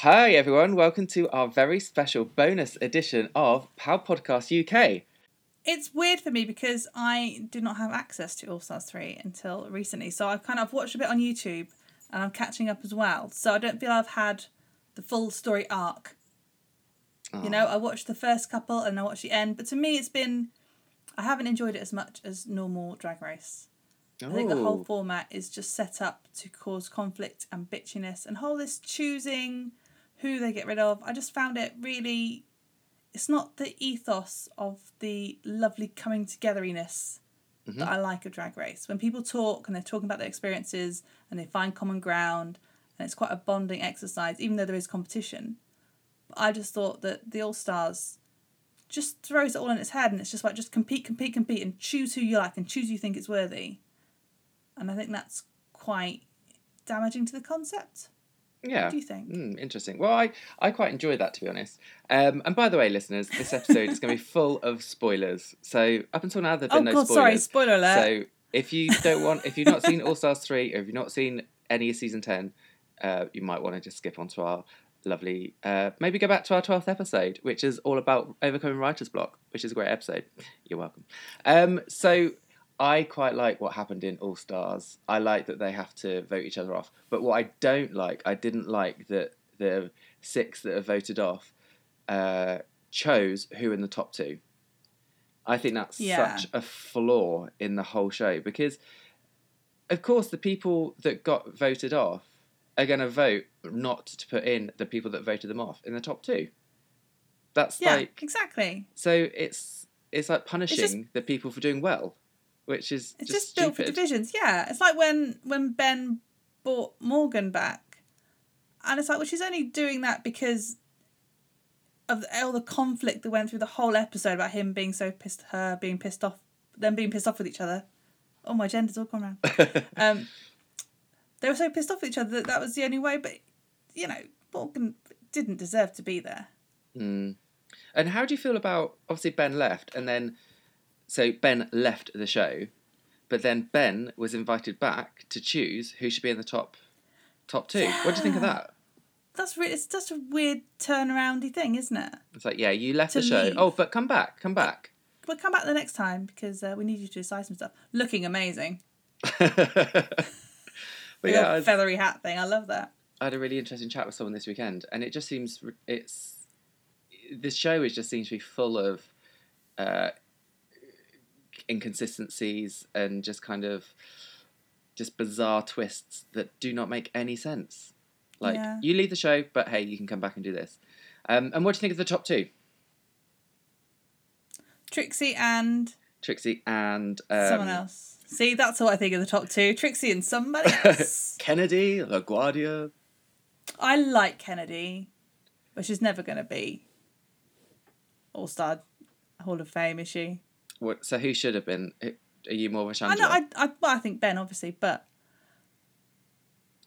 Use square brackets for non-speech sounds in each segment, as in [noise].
Hi everyone, welcome to our very special bonus edition of POW Podcast UK. It's weird for me because I did not have access to All Stars 3 until recently. So I've kind of watched a bit on YouTube and I'm catching up as well. So I don't feel I've had the full story arc. You know, ah. I watched the first couple and I watched the end, but to me it's been I haven't enjoyed it as much as normal drag race. I think the whole Oh. format is just set up to cause conflict and bitchiness and whole this choosing who they get rid of. I just found it really it's not the ethos of the lovely coming togetheriness mm-hmm. that I like of drag race. When people talk and they're talking about their experiences and they find common ground and it's quite a bonding exercise, even though there is competition. But I just thought that the All Stars just throws it all in its head and it's just like just compete, compete, compete and choose who you like and choose who you think is worthy. And I think that's quite damaging to the concept. Yeah. What do you think? Mm, interesting. Well, I, I quite enjoy that to be honest. Um, and by the way, listeners, this episode is going to be full of spoilers. So up until now, there've Oh been no god, spoilers. sorry, spoiler alert. So if you don't want, if you've not seen All Stars three, or if you've not seen any of season ten, uh, you might want to just skip on to our lovely. Uh, maybe go back to our twelfth episode, which is all about overcoming writer's block, which is a great episode. You're welcome. Um, so I quite like what happened in All Stars. I like that they have to vote each other off. But what I don't like, I didn't like that the six that are voted off uh, chose who in the top two. I think that's Yeah. such a flaw in the whole show because, of course, the people that got voted off are going to vote not to put in the people that voted them off in the top two. That's yeah, like exactly. so it's it's like punishing the people for doing well, which is It's just, just, built for divisions. Yeah, it's like when when Ben bought Morgan back, and it's like, well, she's only doing that because of the- all the conflict that went through the whole episode about him being so pissed, her being pissed off, them being pissed off with each other. Oh, my gender's all gone round. [laughs] um, they were so pissed off with each other that that was the only way. But you know, Morgan didn't deserve to be there. Mm. And how do you feel about obviously Ben left and then so Ben left the show, but then Ben was invited back to choose who should be in the top top two. What do you think of that? That's really, it's such a weird turnaroundy thing, isn't it? It's like, yeah, you left To the show. leave. Oh, but come back, come back. We'll come back the next time because uh, we need you to decide some stuff. Looking amazing. [laughs] but yeah, I, was- feathery hat thing. I love that. I had a really interesting chat with someone this weekend, and it just seems it's this show is just seems to be full of uh, inconsistencies and just kind of just bizarre twists that do not make any sense. Like Yeah. you leave the show, but hey, you can come back and do this. Um, and what do you think of the top two? Trixie and Trixie and um, someone else. See, that's what I think of the top two. Trixie and somebody [laughs] else. Kennedy, LaGuardia. I like Kennedy, but she's never going to be All Star Hall of Fame, is she? What, so who should have been? Are you more of a I Chandler? know. I, I, well, I think Ben, obviously, but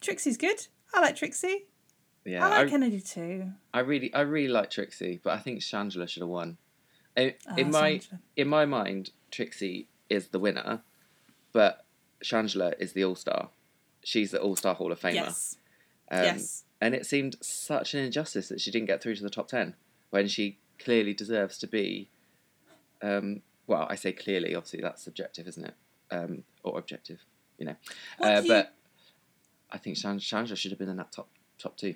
Trixie's good. I like Trixie. yeah, I like I- Kennedy too. I really, I really like Trixie, but I think Shangela should have won. In, Ah, in my Shangela. in my mind, Trixie is the winner, but Shangela is the All Star. She's the All Star Hall of Famer. Yes. Um, yes. And it seemed such an injustice that she didn't get through to the top ten when she clearly deserves to be. Um, well, I say clearly. Obviously, that's subjective, isn't it? Um, or objective, you know. Uh, you- but I think Shangela should have been in that top top two.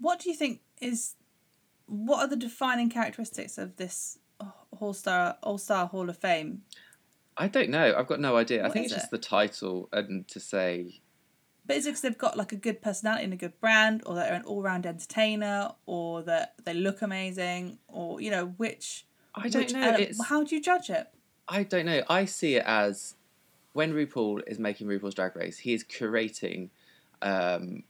What do you think is what are the defining characteristics of this All Star All Star Hall of Fame? I don't know. I've got no idea. I think it's just the title and to say But is it because they've got like a good personality and a good brand, or they're an all round entertainer, or that they look amazing, or you know which? I don't which know. ele- How do you judge it? I don't know. I see it as when RuPaul is making RuPaul's Drag Race, he is curating um,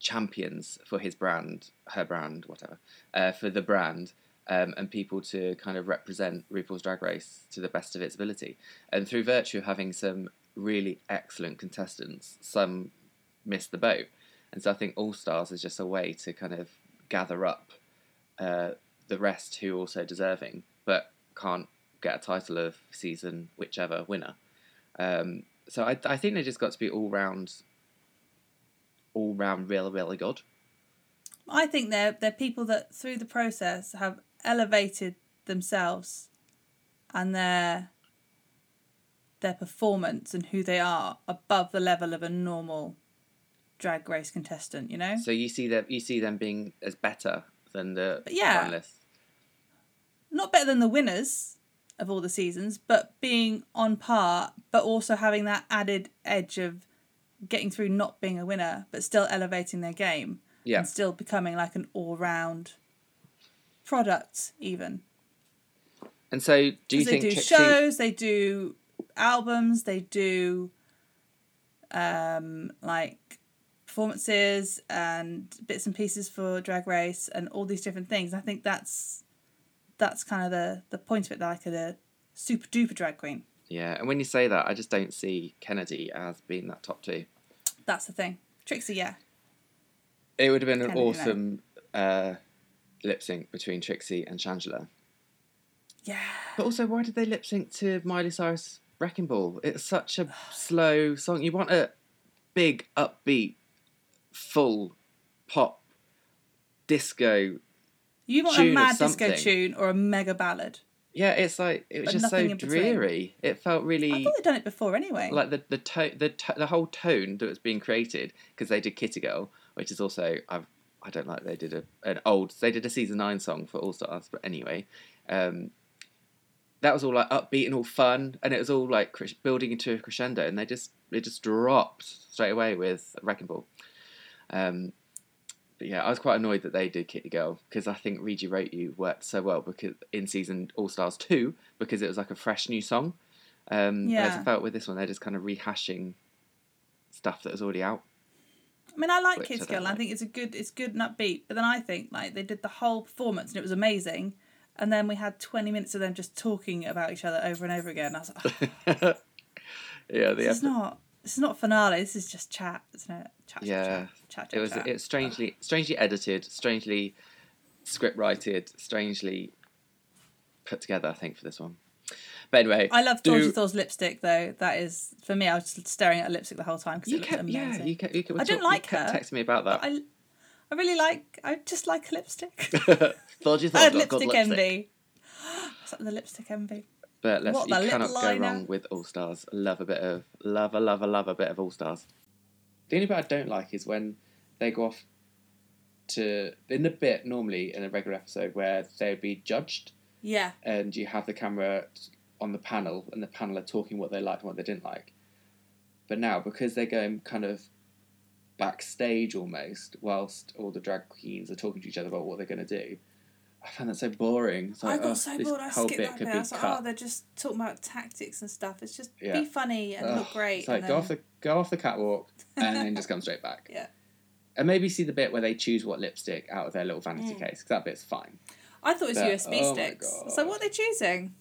champions for his brand, her brand, whatever, uh, for the brand, um, and people to kind of represent RuPaul's Drag Race to the best of its ability. And through virtue of having some really excellent contestants, some missed the boat. And so I think All Stars is just a way to kind of gather up uh, the rest who are also deserving, but can't get a title of season whichever winner. Um, so I, I think they just got to be all round, all round really really good. I think they're they're people that through the process have elevated themselves and their their performance and who they are above the level of a normal drag race contestant, you know? So you see them, you see them being as better than the But yeah. finalists. Not better than the winners of all the seasons, but being on par, but also having that added edge of getting through not being a winner, but still elevating their game Yeah. and still becoming like an all round product, even. And so, do you think they do shows, they do albums, they do um like performances and bits and pieces for Drag Race and all these different things. I think that's that's kind of the the point of it, like a super duper drag queen. Yeah, and when you say that, I just don't see Kennedy as being that top two. That's the thing. Trixie, yeah. It would have been an Kennedy, no. awesome uh, lip sync between Trixie and Shangela. Yeah. But also, why did they lip sync to Miley Cyrus' Wrecking Ball? It's such a [sighs] slow song. You want a big, upbeat, full pop disco. You want Tune a mad disco tune or a mega ballad. Yeah, it's like it was But just so nothing in between. dreary. It felt really. I thought they'd done it before anyway. like the the to- the to- the whole tone that was being created because they did Kitty Girl, which is also I've I don't like they did a an old they did a season nine song for All Stars, but anyway, um, that was all like upbeat and all fun, and it was all like building into a crescendo, and they just it just dropped straight away with Wrecking Ball. Um, but yeah, I was quite annoyed that they did Kitty Girl because I think Read U Wrote U worked so well because in season All Stars two because it was like a fresh new song. Um, Whereas I felt with this one they're just kind of rehashing stuff that was already out. I mean, I like Which Kids Girl. and I think it's a good, it's good and upbeat. But then I think like they did the whole performance and it was amazing, and then we had twenty minutes of them just talking about each other over and over again. I was like, oh, [laughs] yeah, the this not, this is not finale. This is just chat, isn't it? Chat, chat, Yeah. chat, chat, chat, it was chat. it's strangely strangely edited, strangely script righted, strangely put together. I think for this one. But anyway, I love do- Thor's lipstick though. That is for me. I was just staring at a lipstick the whole time because it looked amazing. yeah, you kept, you kept, I didn't talk- like you kept her, texting me about that. I, I really like. I just like lipstick. [laughs] thought you I thought had got good lipstick lipstick. envy. [gasps] The lipstick envy. But let's, What, you cannot go wrong with All Stars. Love a bit of love, a love, a love a bit of All Stars. The only bit I don't like is when they go off to in the bit normally in a regular episode where they'd be judged Yeah. and you have the camera on the panel and the panel are talking what they liked and what they didn't like. But now because they're going kind of backstage almost whilst all the drag queens are talking to each other about what they're going to do. I found that so boring. It's I got oh, so bored. I skipped that could bit. be I was like, cut. oh, they're just talking about tactics and stuff. It's just Yeah. be funny and Ugh, look great. It's like go then- off the go off the catwalk and then just come straight back. [laughs] Yeah. And maybe see the bit where they choose what lipstick out of their little vanity Mm. case because that bit's fine. I thought it was That- USB oh sticks. So what are they choosing?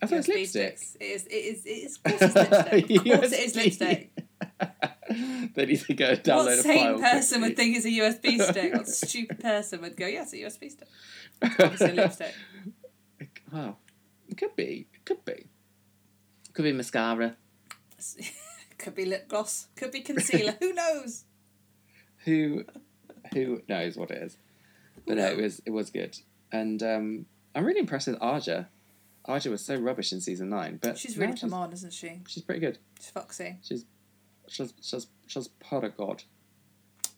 I thought it was lipstick. sticks. It is. It is. It is. Of course, it's [laughs] lipstick. Of course, it is lipstick. They need to go download What a sane file. person would think it's a USB [laughs] stick? What stupid person would go, yes, a USB stick. Obviously, a lipstick. Well, it could be. It could be. Could be mascara. [laughs] Could be lip gloss. Could be concealer. Who knows? [laughs] Who, who knows what it is? But no, it was it was good, and um, I'm really impressed with Aja. Aja was so rubbish in season nine, but She's really come on, isn't she? She's pretty good. She's foxy. She's she's she's she's god.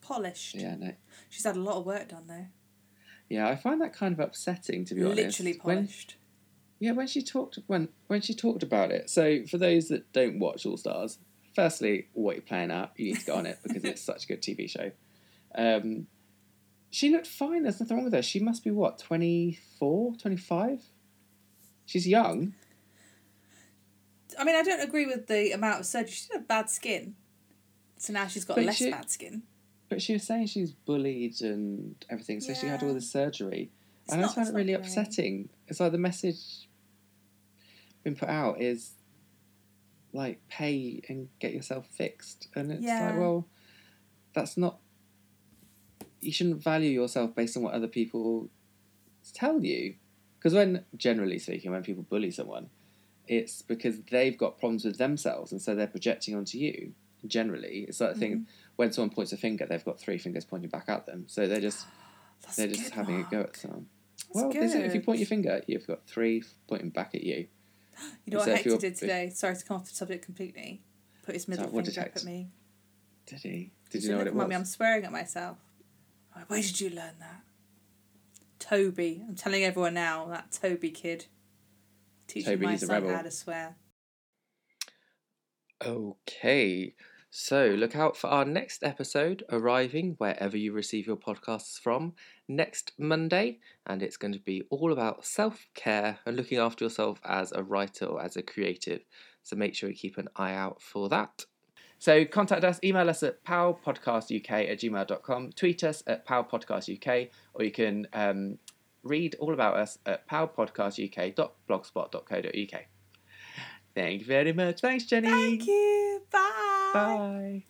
Polished. Yeah, no. She's had a lot of work done though. Yeah, I find that kind of upsetting to be honest. Literally When- polished. yeah, when she talked when when she talked about it. So for those that don't watch All Stars, firstly, what you're playing at, you need to go on it because it's [laughs] such a good TV show. Um, she looked fine. There's nothing wrong with her. She must be what 24, 25? She's young. I mean, I don't agree with the amount of surgery. She had bad skin. So now she's got But less she- bad skin. But she was saying she's bullied and everything, so she had all Yeah. this surgery. It's and I just found it really upsetting. It's like the message being put out is like pay and get yourself fixed, and it's Yeah. like, well, that's not. You shouldn't value yourself based on what other people tell you, because when generally speaking, when people bully someone, it's because they've got problems with themselves, and so they're projecting onto you. Generally, it's like the thing Mm-hmm. when someone points a finger, they've got three fingers pointing back at them, so they're just [gasps] That's They're just having a go at someone That's Well, if you point your finger, you've got three pointing back at you. [gasps] You know what So Hector did today? Sorry to come off the subject completely. Put his middle finger up at me. Did he? Did you know what "Look, it Mummy, I'm swearing at myself. Where did you learn that? Toby. I'm telling everyone now, that Toby kid. Teaching Toby, my son rebel. how to swear. Okay. So look out for our next episode arriving wherever you receive your podcasts from next Monday. And it's going to be all about self care and looking after yourself as a writer or as a creative. So make sure you keep an eye out for that. So contact us, email us at powpodcastuk at gmail.com, tweet us at powpodcastuk, or you can um, read all about us at powerpodcastuk.blogspot.co.uk. Thank you very much. Thanks, Jenny. Thank you. Bye. Bye.